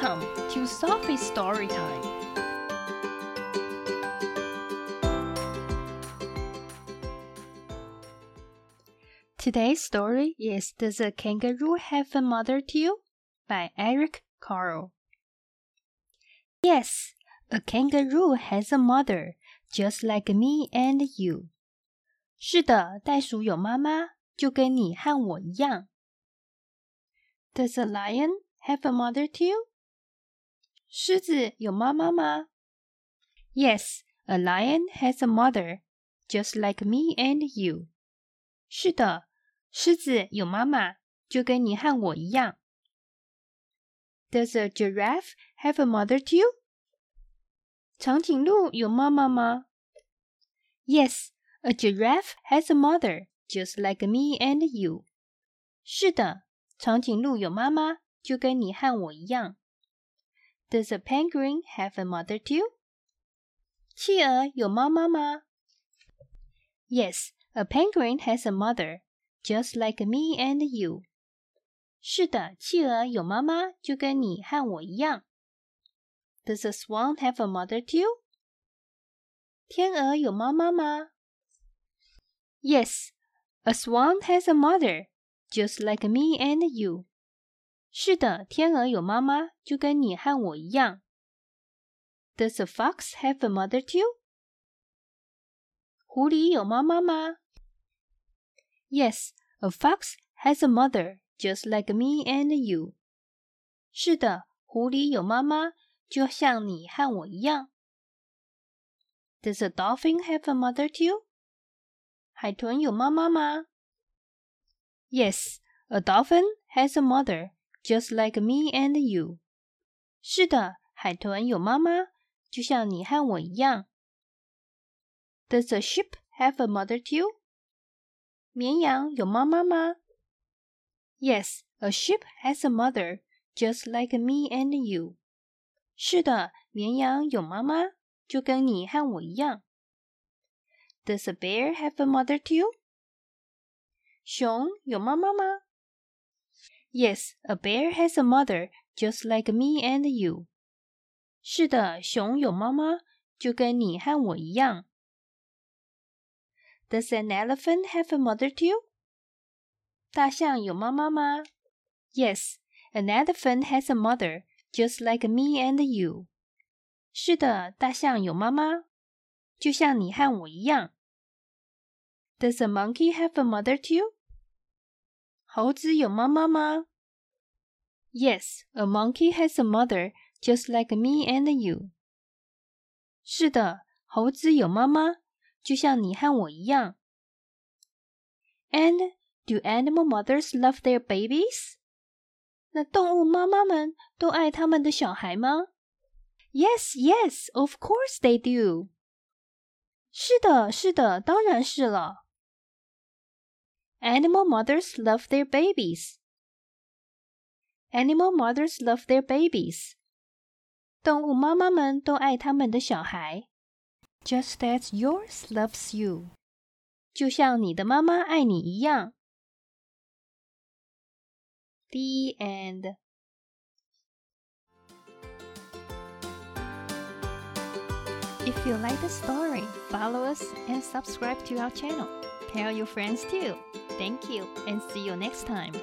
Welcome to Sophie's Story Time. Today's story is Does a Kangaroo Have a Mother Too? by Eric Carle. Yes, a kangaroo has a mother, just like me and you. 是的，袋鼠有妈妈，就跟你和我一样。Does a lion have a mother too? 狮子有妈妈吗？Yes, a lion has a mother, just like me and you. 是的，狮子有妈妈，就跟你和我一样。Does a giraffe have a mother too? 长颈鹿有妈妈吗？Yes, a giraffe has a mother, just like me and you. 是的，长颈鹿有妈妈，就跟你和我一样。Does a penguin have a mother too? 企鹅有妈妈吗？Yes, a penguin has a mother, just like me and you. 是的，企鹅有妈妈，就跟你和我一样。Does a swan have a mother too? 天鹅有妈妈吗？Yes, a swan has a mother, just like me and you. 是的，天鹅有妈妈，就跟你和我一样。Does a fox have a mother too? 狐狸有妈妈吗？Yes, a fox has a mother, just like me and you. 是的，狐狸有妈妈，就像你和我一样。Does a dolphin have a mother too? 海豚有妈妈吗？Yes, a dolphin has a mother, just like me and you. 是的，海豚有妈妈，就像你和我一样。Does a sheep have a mother too? 绵羊有妈妈吗？Yes, a sheep has a mother, just like me and you. 是的，绵羊有妈妈，就跟你和我一样。Does a bear have a mother too? 熊有妈妈吗 ？Yes, a bear has a mother just like me and you. 是的，熊有妈妈，就跟你和我一样。Does an elephant have a mother too? 大象有妈妈吗？Yes, an elephant has a mother just like me and you. 是的，大象有妈妈，就像你和我一样。Does a monkey have a mother too? 猴子有妈妈吗？Yes, a monkey has a mother, just like me and you. 是的，猴子有妈妈，就像你和我一样。And do animal mothers love their babies? 那动物妈妈们都爱他们的小孩吗？Yes, yes, of course they do. 是的，是的，当然是了。 Animal mothers love their babies. Animal mothers love their babies. 动物妈妈们都爱他们的小孩，just as yours loves you，就像你的妈妈爱你一样。The end. If you like the story, follow us and subscribe to our channel. Tell your friends too. Thank you and see you next time.